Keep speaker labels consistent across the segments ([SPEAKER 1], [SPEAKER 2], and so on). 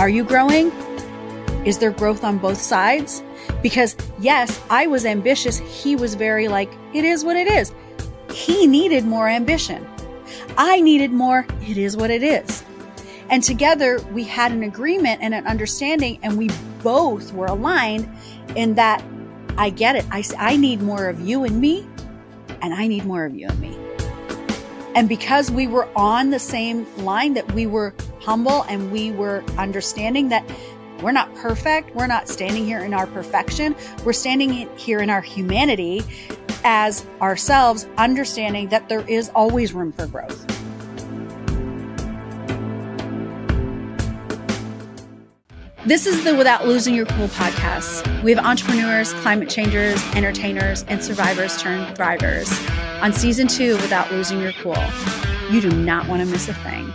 [SPEAKER 1] Are you growing? Is there growth on both sides? Because yes, I was ambitious. He was very like, it is what it is. He needed more ambition. I needed more, it is what it is. And together we had an agreement and an understanding, and we both were aligned in that I get it. I, I need more of you and me, and I need more of you and me. And because we were on the same line, that we were humble and we were understanding that we're not perfect. We're not standing here in our perfection. We're standing here in our humanity as ourselves, understanding that there is always room for growth. This is the Without Losing Your Cool podcast. We have entrepreneurs, climate changers, entertainers, and survivors turned thrivers on season two Without Losing Your Cool. You do not want to miss a thing.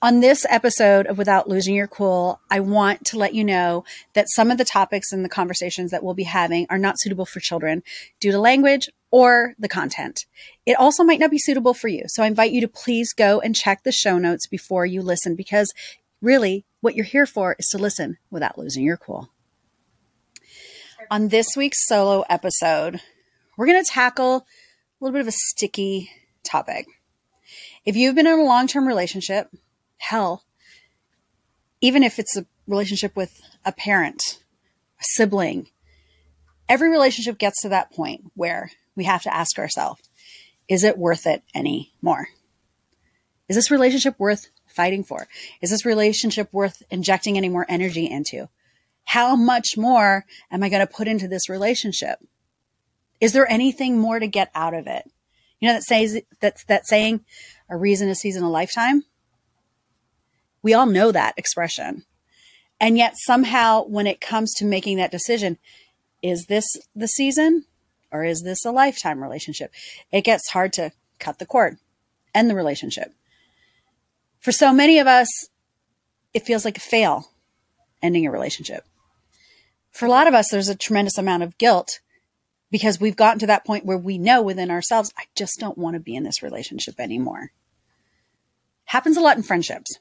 [SPEAKER 1] On this episode of Without Losing Your Cool, I want to let you know that some of the topics and the conversations that we'll be having are not suitable for children due to language or the content. It also might not be suitable for you. So I invite you to please go and check the show notes before you listen because really what you're here for is to listen without losing your cool. On this week's solo episode, we're going to tackle a little bit of a sticky topic. If you've been in a long term relationship, hell, even if it's a relationship with a parent, a sibling, every relationship gets to that point where we have to ask ourselves, is it worth it anymore? Is this relationship worth fighting for? Is this relationship worth injecting any more energy into? How much more am I going to put into this relationship? Is there anything more to get out of it? You know that says that's that saying, a reason, a season, a lifetime. We all know that expression. And yet somehow when it comes to making that decision, is this the season or is this a lifetime relationship? It gets hard to cut the cord, end the relationship. For so many of us, it feels like a fail ending a relationship. For a lot of us, there's a tremendous amount of guilt because we've gotten to that point where we know within ourselves, I just don't want to be in this relationship anymore. Happens a lot in friendships.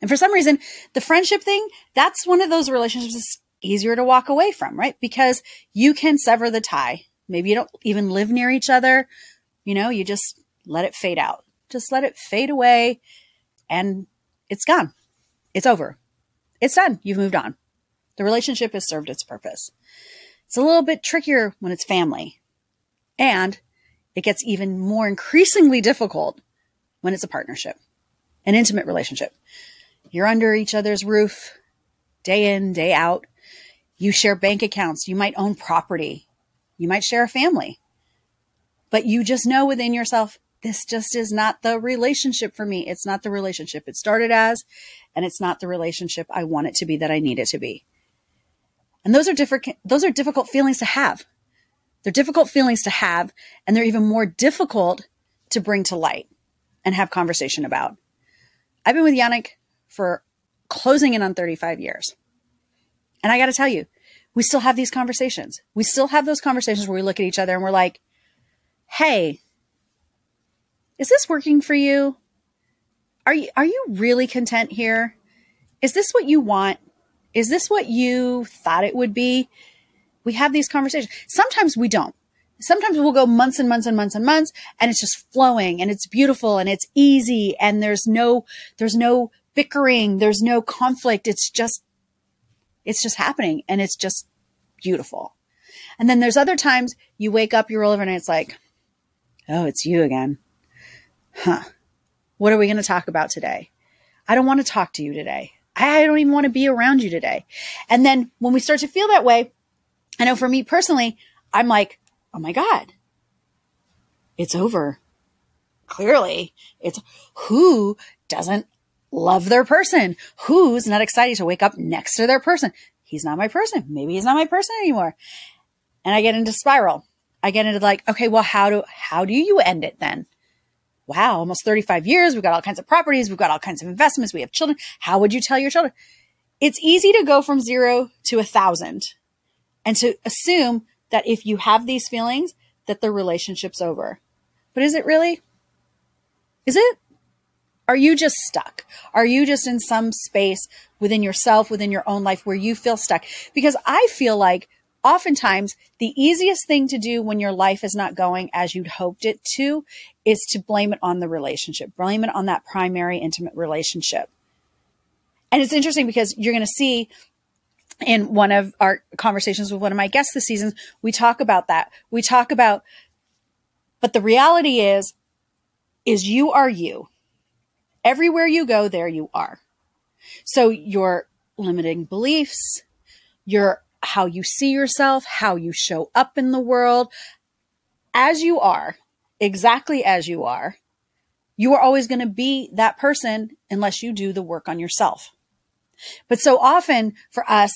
[SPEAKER 1] And for some reason, the friendship thing, that's one of those relationships that's easier to walk away from, right? Because you can sever the tie. Maybe you don't even live near each other. You know, you just let it fade out. Just let it fade away and it's gone. It's over. It's done. You've moved on. The relationship has served its purpose. It's a little bit trickier when it's family. And it gets even more increasingly difficult when it's a partnership, an intimate relationship. You're under each other's roof day in, day out. You share bank accounts. You might own property. You might share a family. But you just know within yourself, this just is not the relationship for me. It's not the relationship it started as, and it's not the relationship I want it to be that I need it to be. And those are different, those are difficult feelings to have. They're difficult feelings to have, and they're even more difficult to bring to light and have conversation about. I've been with Yannick for closing in on 35 years. And I got to tell you, we still have these conversations. We still have those conversations where we look at each other and we're like, hey, is this working for you? Are you, are you really content here? Is this what you want? Is this what you thought it would be? We have these conversations. Sometimes we don't. Sometimes we'll go months and months and months and months and it's just flowing and it's beautiful and it's easy and there's no, there's no bickering. There's no conflict. It's just, it's just happening and it's just beautiful. And then there's other times you wake up, you roll over and it's like, oh, it's you again huh, what are we going to talk about today? I don't want to talk to you today. I don't even want to be around you today. And then when we start to feel that way, I know for me personally, I'm like, oh my God, it's over. Clearly, it's who doesn't love their person? Who's not excited to wake up next to their person? He's not my person. Maybe he's not my person anymore. And I get into spiral. I get into like, okay, well, how do, how do you end it then? wow, almost 35 years. We've got all kinds of properties. We've got all kinds of investments. We have children. How would you tell your children? It's easy to go from zero to a thousand and to assume that if you have these feelings, that the relationship's over. But is it really? Is it? Are you just stuck? Are you just in some space within yourself, within your own life where you feel stuck? Because I feel like oftentimes the easiest thing to do when your life is not going as you'd hoped it to is to blame it on the relationship, blame it on that primary intimate relationship. And it's interesting because you're going to see in one of our conversations with one of my guests this season, we talk about that. We talk about, but the reality is, is you are you. Everywhere you go, there you are. So your limiting beliefs, your how you see yourself, how you show up in the world, as you are, exactly as you are, you are always going to be that person unless you do the work on yourself. But so often for us,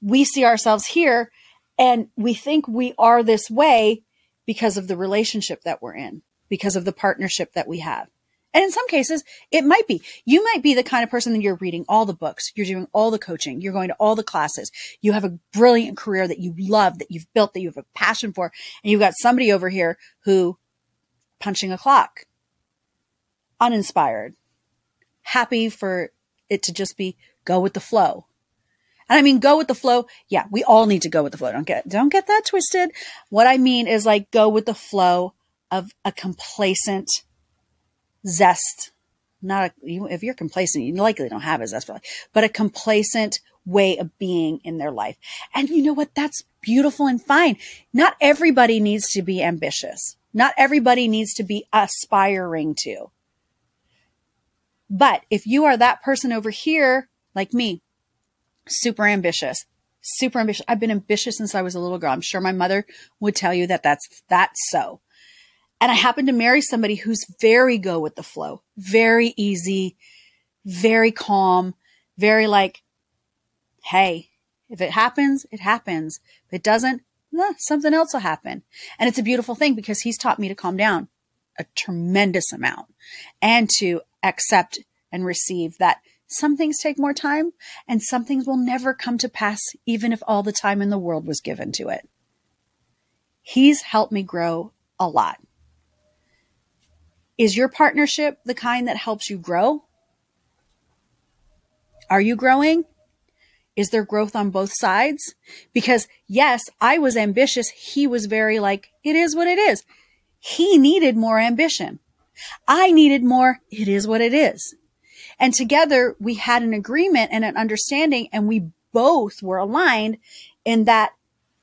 [SPEAKER 1] we see ourselves here and we think we are this way because of the relationship that we're in, because of the partnership that we have. And in some cases, it might be. You might be the kind of person that you're reading all the books, you're doing all the coaching, you're going to all the classes, you have a brilliant career that you love, that you've built, that you have a passion for, and you've got somebody over here who punching a clock, uninspired, happy for it to just be go with the flow. And I mean, go with the flow. Yeah, we all need to go with the flow. Don't get, don't get that twisted. What I mean is like go with the flow of a complacent zest. Not a, if you're complacent, you likely don't have a zest for life, but a complacent way of being in their life. And you know what? That's beautiful and fine. Not everybody needs to be ambitious. Not everybody needs to be aspiring to. But if you are that person over here, like me, super ambitious, super ambitious. I've been ambitious since I was a little girl. I'm sure my mother would tell you that that's, that's so. And I happen to marry somebody who's very go with the flow, very easy, very calm, very like, Hey, if it happens, it happens. If it doesn't, eh, something else will happen. And it's a beautiful thing because he's taught me to calm down a tremendous amount and to accept and receive that some things take more time and some things will never come to pass, even if all the time in the world was given to it. He's helped me grow a lot. Is your partnership the kind that helps you grow? Are you growing? Is there growth on both sides? Because yes, I was ambitious. He was very like, it is what it is. He needed more ambition. I needed more. It is what it is. And together we had an agreement and an understanding and we both were aligned in that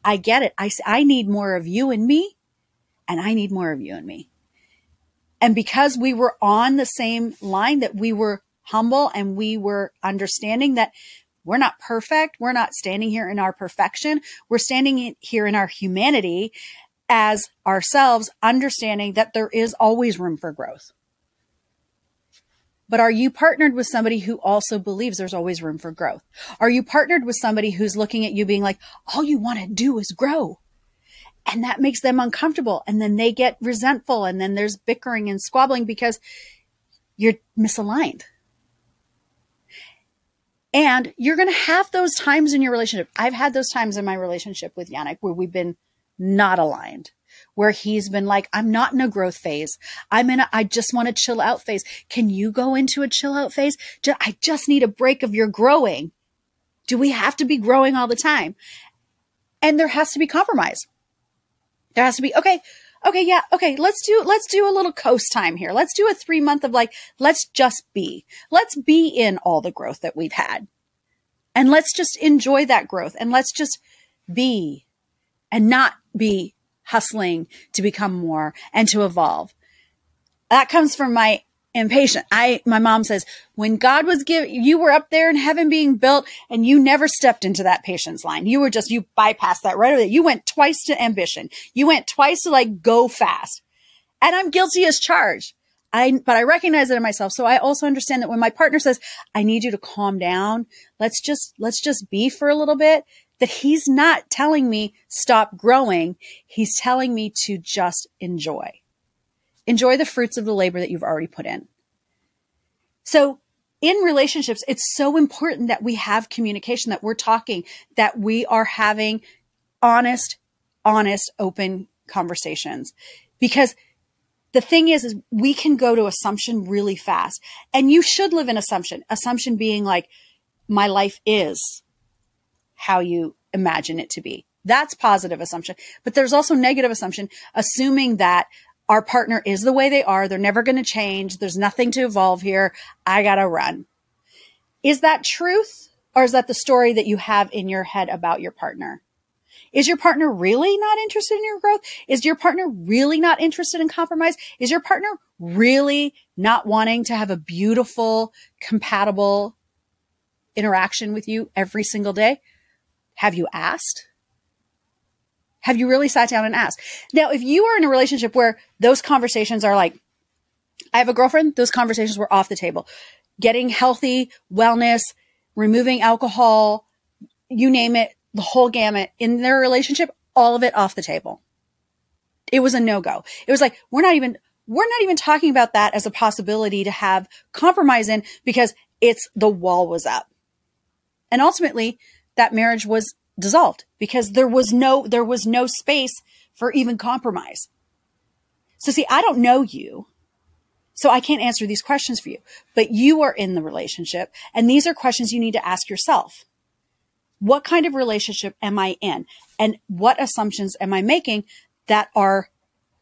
[SPEAKER 1] I get it. I, I need more of you and me and I need more of you and me. And because we were on the same line that we were humble and we were understanding that we're not perfect. We're not standing here in our perfection. We're standing here in our humanity as ourselves, understanding that there is always room for growth. But are you partnered with somebody who also believes there's always room for growth? Are you partnered with somebody who's looking at you being like, all you want to do is grow? And that makes them uncomfortable. And then they get resentful. And then there's bickering and squabbling because you're misaligned. And you're going to have those times in your relationship. I've had those times in my relationship with Yannick where we've been not aligned where he's been like, I'm not in a growth phase. I'm in a, I just want to chill out phase. Can you go into a chill out phase? I just need a break of your growing. Do we have to be growing all the time? And there has to be compromise. There has to be, okay, okay, yeah, okay, let's do, let's do a little coast time here. Let's do a three month of like, let's just be, let's be in all the growth that we've had. And let's just enjoy that growth and let's just be and not be hustling to become more and to evolve. That comes from my impatient. I, my mom says, when God was giving, you were up there in heaven being built and you never stepped into that patience line. You were just, you bypassed that right away. You went twice to ambition. You went twice to like go fast. And I'm guilty as charged. I, but I recognize it in myself. So I also understand that when my partner says, I need you to calm down, let's just, let's just be for a little bit that he's not telling me stop growing. He's telling me to just enjoy. Enjoy the fruits of the labor that you've already put in. So in relationships, it's so important that we have communication, that we're talking, that we are having honest, honest, open conversations because the thing is, is we can go to assumption really fast and you should live in assumption. Assumption being like, my life is how you imagine it to be. That's positive assumption. But there's also negative assumption, assuming that our partner is the way they are. They're never going to change. There's nothing to evolve here. I got to run. Is that truth or is that the story that you have in your head about your partner? Is your partner really not interested in your growth? Is your partner really not interested in compromise? Is your partner really not wanting to have a beautiful, compatible interaction with you every single day? Have you asked? Have you really sat down and asked? Now, if you are in a relationship where those conversations are like, I have a girlfriend, those conversations were off the table. Getting healthy, wellness, removing alcohol, you name it, the whole gamut in their relationship, all of it off the table. It was a no go. It was like, we're not even, we're not even talking about that as a possibility to have compromise in because it's the wall was up. And ultimately that marriage was dissolved because there was no, there was no space for even compromise. So see, I don't know you. So I can't answer these questions for you, but you are in the relationship and these are questions you need to ask yourself. What kind of relationship am I in? And what assumptions am I making that are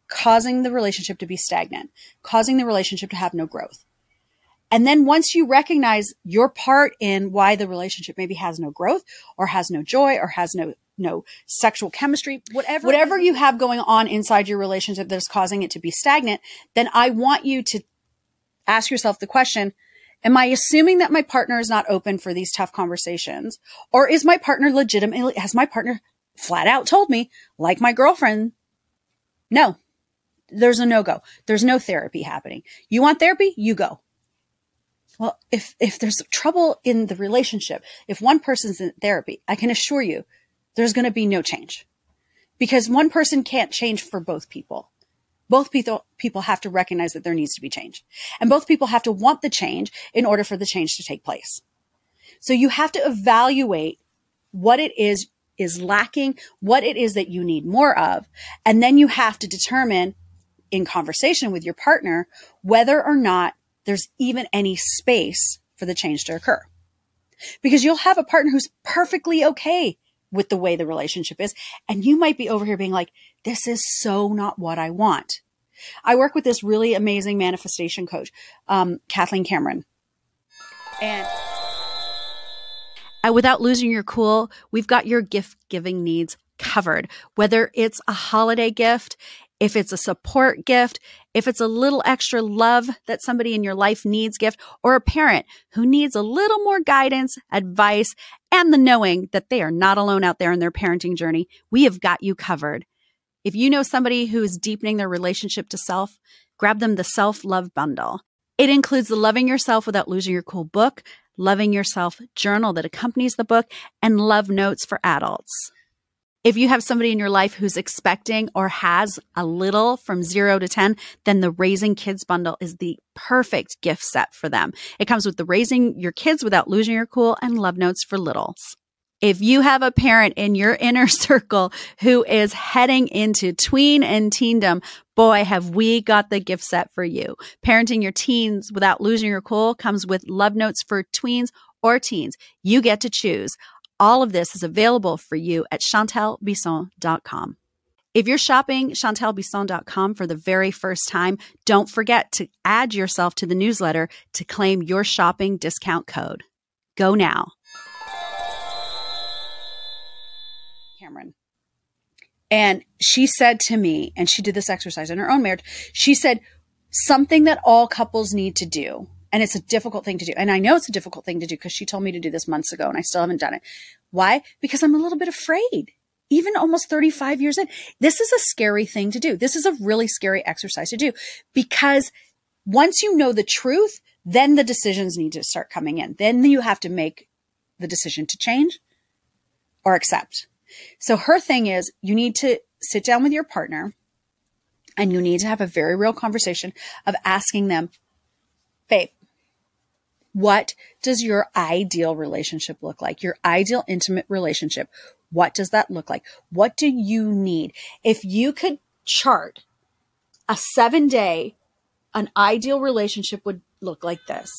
[SPEAKER 1] causing the relationship to be stagnant, causing the relationship to have no growth? And then once you recognize your part in why the relationship maybe has no growth or has no joy or has no no sexual chemistry, whatever whatever you have going on inside your relationship that's causing it to be stagnant, then I want you to ask yourself the question, am I assuming that my partner is not open for these tough conversations? Or is my partner legitimately has my partner flat out told me, like my girlfriend, no. There's a no-go. There's no therapy happening. You want therapy? You go. Well, if, if there's trouble in the relationship, if one person's in therapy, I can assure you there's going to be no change because one person can't change for both people. Both people, people have to recognize that there needs to be change and both people have to want the change in order for the change to take place. So you have to evaluate what it is is lacking, what it is that you need more of. And then you have to determine in conversation with your partner whether or not there's even any space for the change to occur. Because you'll have a partner who's perfectly okay with the way the relationship is. And you might be over here being like, this is so not what I want. I work with this really amazing manifestation coach, um, Kathleen Cameron. And uh, without losing your cool, we've got your gift giving needs covered. Whether it's a holiday gift, if it's a support gift, if it's a little extra love that somebody in your life needs gift, or a parent who needs a little more guidance, advice, and the knowing that they are not alone out there in their parenting journey, we have got you covered. If you know somebody who is deepening their relationship to self, grab them the self love bundle. It includes the Loving Yourself Without Losing Your Cool book, Loving Yourself journal that accompanies the book, and love notes for adults. If you have somebody in your life who's expecting or has a little from zero to 10, then the Raising Kids bundle is the perfect gift set for them. It comes with the Raising Your Kids Without Losing Your Cool and Love Notes for Littles. If you have a parent in your inner circle who is heading into tween and teendom, boy, have we got the gift set for you. Parenting your teens without losing your cool comes with love notes for tweens or teens. You get to choose. All of this is available for you at chantelbisson.com. If you're shopping chantelbisson.com for the very first time, don't forget to add yourself to the newsletter to claim your shopping discount code. Go now. Cameron. And she said to me, and she did this exercise in her own marriage, she said, something that all couples need to do and it's a difficult thing to do. And I know it's a difficult thing to do because she told me to do this months ago and I still haven't done it. Why? Because I'm a little bit afraid. Even almost 35 years in, this is a scary thing to do. This is a really scary exercise to do because once you know the truth, then the decisions need to start coming in. Then you have to make the decision to change or accept. So her thing is you need to sit down with your partner and you need to have a very real conversation of asking them, babe, what does your ideal relationship look like? Your ideal intimate relationship. What does that look like? What do you need? If you could chart a seven day, an ideal relationship would look like this.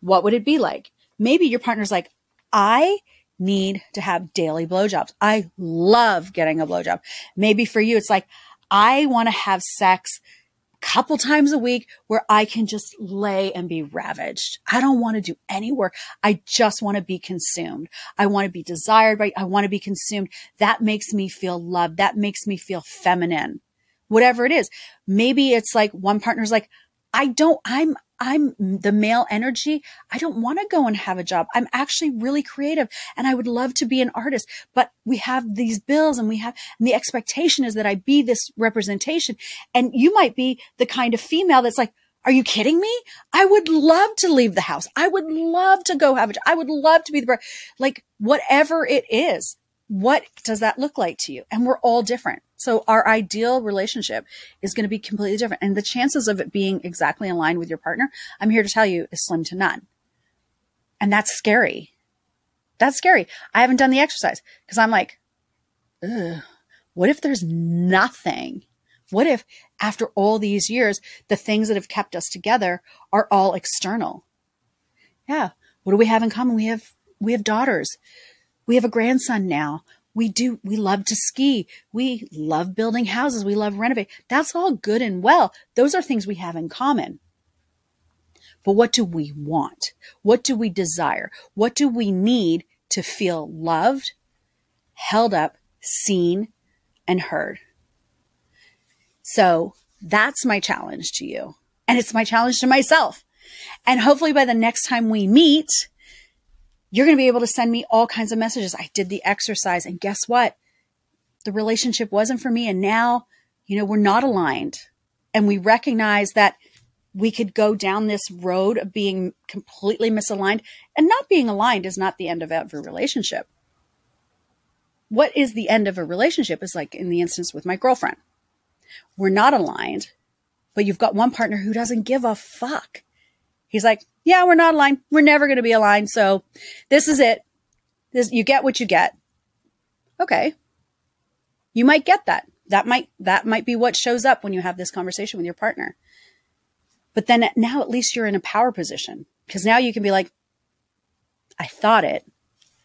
[SPEAKER 1] What would it be like? Maybe your partner's like, I need to have daily blowjobs. I love getting a blowjob. Maybe for you, it's like, I want to have sex couple times a week where I can just lay and be ravaged. I don't want to do any work. I just want to be consumed. I want to be desired by, I want to be consumed. That makes me feel loved. That makes me feel feminine. Whatever it is. Maybe it's like one partner's like, I don't, I'm, I'm mm, the male energy. I don't want to go and have a job. I'm actually really creative and I would love to be an artist, but we have these bills and we have, and the expectation is that I be this representation. And you might be the kind of female that's like, are you kidding me? I would love to leave the house. I would love to go have a job. I would love to be the, like whatever it is. What does that look like to you? And we're all different. So our ideal relationship is going to be completely different. And the chances of it being exactly aligned with your partner, I'm here to tell you is slim to none. And that's scary. That's scary. I haven't done the exercise because I'm like, what if there's nothing? What if after all these years, the things that have kept us together are all external? Yeah. What do we have in common? We have, we have daughters. We have a grandson now we do, we love to ski. We love building houses. We love renovate. That's all good and well. Those are things we have in common. But what do we want? What do we desire? What do we need to feel loved, held up, seen, and heard? So that's my challenge to you. And it's my challenge to myself. And hopefully by the next time we meet, you're going to be able to send me all kinds of messages. I did the exercise and guess what? The relationship wasn't for me. And now, you know, we're not aligned and we recognize that we could go down this road of being completely misaligned and not being aligned is not the end of every relationship. What is the end of a relationship is like in the instance with my girlfriend. We're not aligned, but you've got one partner who doesn't give a fuck. He's like, yeah, we're not aligned. We're never going to be aligned. So this is it. This, you get what you get. Okay. You might get that. That might, that might be what shows up when you have this conversation with your partner. But then now at least you're in a power position because now you can be like, I thought it.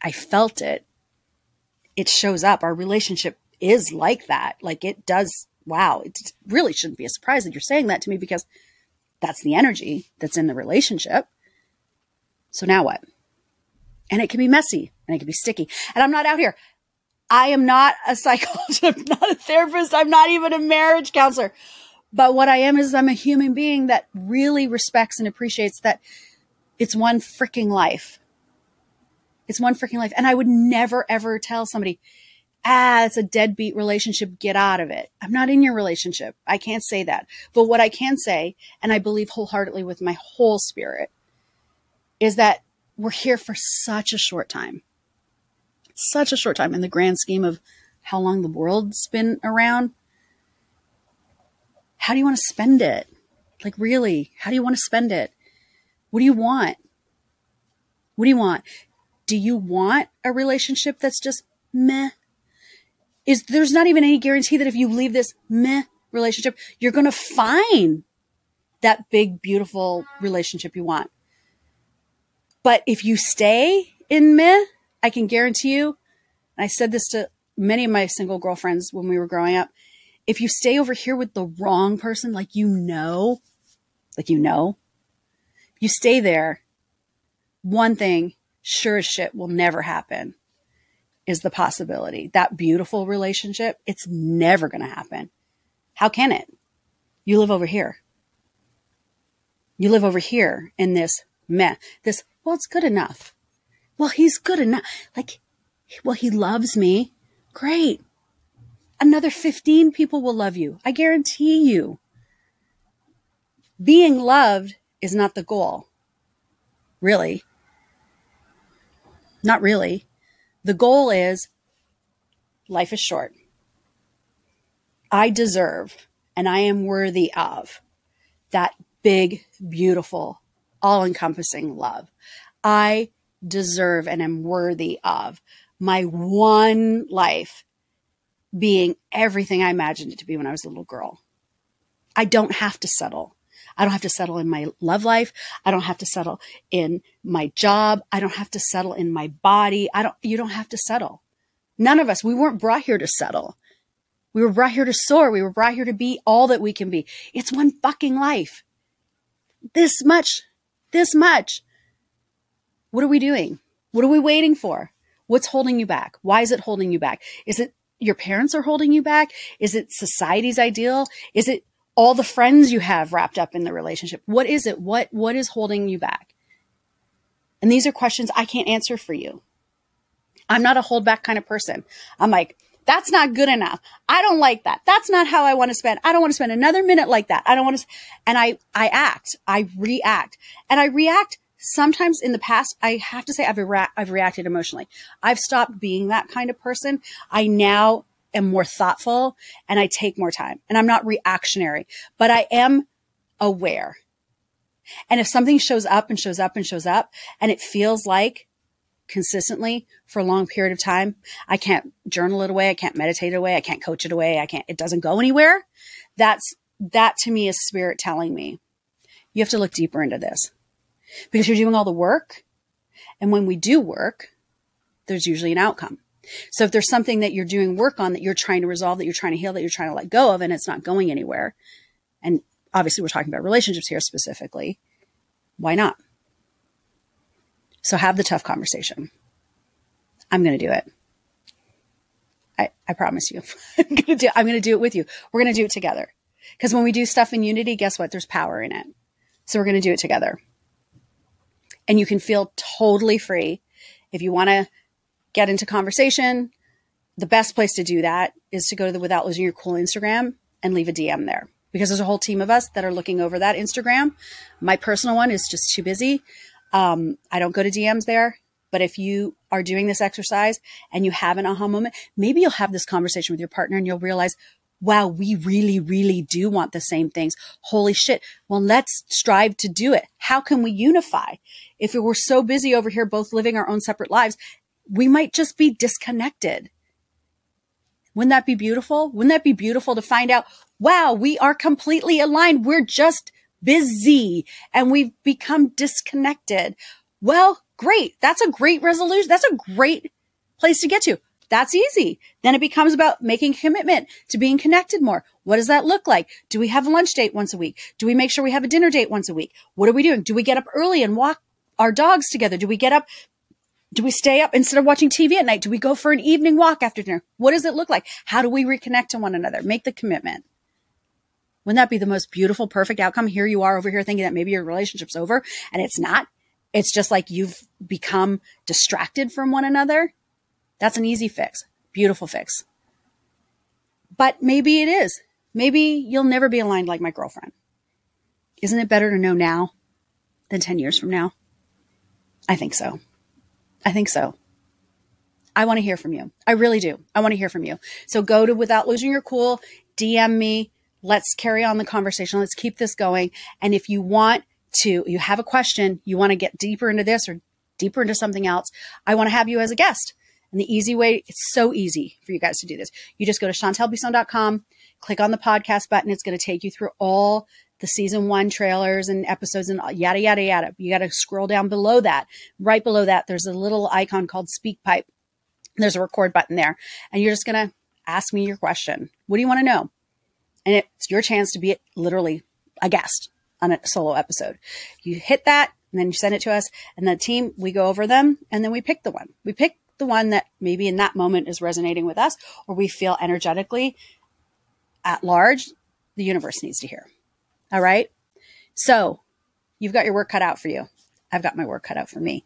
[SPEAKER 1] I felt it. It shows up. Our relationship is like that. Like it does. Wow. It really shouldn't be a surprise that you're saying that to me because that's the energy that's in the relationship. So now what? And it can be messy and it can be sticky. And I'm not out here. I am not a psychologist. I'm not a therapist. I'm not even a marriage counselor. But what I am is I'm a human being that really respects and appreciates that it's one freaking life. It's one freaking life. And I would never, ever tell somebody, ah, it's a deadbeat relationship. Get out of it. I'm not in your relationship. I can't say that. But what I can say, and I believe wholeheartedly with my whole spirit, is that we're here for such a short time. Such a short time in the grand scheme of how long the world's been around. How do you want to spend it? Like, really, how do you want to spend it? What do you want? What do you want? Do you want a relationship that's just meh? Is there's not even any guarantee that if you leave this meh relationship, you're going to find that big, beautiful relationship you want. But if you stay in meh, I can guarantee you, I said this to many of my single girlfriends when we were growing up, if you stay over here with the wrong person, like you know, like you know, you stay there, one thing sure as shit will never happen is the possibility. That beautiful relationship, it's never going to happen. How can it? You live over here. You live over here in this meh, this, well, it's good enough. Well, he's good enough. Like, well, he loves me. Great. Another 15 people will love you. I guarantee you. Being loved is not the goal. Really. Not really. The goal is life is short. I deserve and I am worthy of that big, beautiful, all encompassing love. I deserve and am worthy of my one life being everything I imagined it to be when I was a little girl. I don't have to settle. I don't have to settle in my love life. I don't have to settle in my job. I don't have to settle in my body. I don't, you don't have to settle. None of us, we weren't brought here to settle. We were brought here to soar. We were brought here to be all that we can be. It's one fucking life. This much, this much. What are we doing? What are we waiting for? What's holding you back? Why is it holding you back? Is it your parents are holding you back? Is it society's ideal? Is it all the friends you have wrapped up in the relationship? What is it? What what is holding you back? And these are questions I can't answer for you. I'm not a hold back kind of person. I'm like, that's not good enough. I don't like that. That's not how I want to spend. I don't want to spend another minute like that. I don't want to. And I, I act, I react and I react sometimes in the past, I have to say I've, I've reacted emotionally. I've stopped being that kind of person. I now am more thoughtful and I take more time and I'm not reactionary, but I am aware. And if something shows up and shows up and shows up and it feels like consistently for a long period of time, I can't journal it away. I can't meditate it away. I can't coach it away. I can't, it doesn't go anywhere. That's, that to me is spirit telling me you have to look deeper into this because you're doing all the work. And when we do work, there's usually an outcome. So if there's something that you're doing work on that you're trying to resolve, that you're trying to heal, that you're trying to let go of, and it's not going anywhere, and obviously we're talking about relationships here specifically, why not? So have the tough conversation. I'm going to do it. I, I promise you. I'm going to do, I'm going to do it with you. We're going to do it together. Because when we do stuff in unity, guess what? There's power in it. So we're going to do it together. And you can feel totally free if you want to get into conversation, the best place to do that is to go to the Without Losing Your Cool Instagram and leave a DM there because there's a whole team of us that are looking over that Instagram. My personal one is just too busy. Um, I don't go to DMs there. But if you are doing this exercise and you have an aha moment, maybe you'll have this conversation with your partner and you'll realize, wow, we really, really do want the same things. Holy shit. Well, let's strive to do it. How can we unify? If we're so busy over here, both living our own separate lives, we might just be disconnected. Wouldn't that be beautiful? Wouldn't that be beautiful to find out, wow, we are completely aligned. We're just busy and we've become disconnected. Well, great. That's a great resolution. That's a great place to get to. That's easy. Then it becomes about making commitment to being connected more. What does that look like? Do we have a lunch date once a week? Do we make sure we have a dinner date once a week? What are we doing? Do we get up early and walk our dogs together? Do we get up do we stay up instead of watching TV at night? Do we go for an evening walk after dinner? What does it look like? How do we reconnect to one another? Make the commitment. Wouldn't that be the most beautiful, perfect outcome? Here you are over here thinking that maybe your relationship's over and it's not. It's just like you've become distracted from one another. That's an easy fix. Beautiful fix. But maybe it is. Maybe you'll never be aligned like my girlfriend. Isn't it better to know now than 10 years from now? I think so. I think so. I want to hear from you. I really do. I want to hear from you. So go to Without Losing Your Cool, DM me. Let's carry on the conversation. Let's keep this going. And if you want to, you have a question, you want to get deeper into this or deeper into something else, I want to have you as a guest. And the easy way, it's so easy for you guys to do this. You just go to chantelbisson.com, click on the podcast button. It's going to take you through all the season one trailers and episodes and yada, yada, yada. You got to scroll down below that. Right below that, there's a little icon called SpeakPipe. There's a record button there. And you're just going to ask me your question. What do you want to know? And it's your chance to be literally a guest on a solo episode. You hit that and then you send it to us and the team, we go over them and then we pick the one. We pick the one that maybe in that moment is resonating with us or we feel energetically at large the universe needs to hear. All right. So you've got your work cut out for you. I've got my work cut out for me.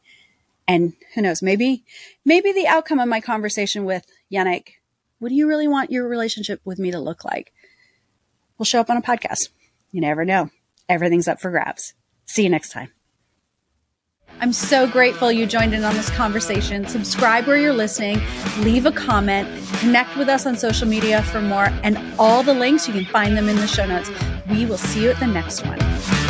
[SPEAKER 1] And who knows, maybe, maybe the outcome of my conversation with Yannick, what do you really want your relationship with me to look like? Will show up on a podcast. You never know. Everything's up for grabs. See you next time. I'm so grateful you joined in on this conversation. Subscribe where you're listening, leave a comment, connect with us on social media for more, and all the links, you can find them in the show notes. We will see you at the next one.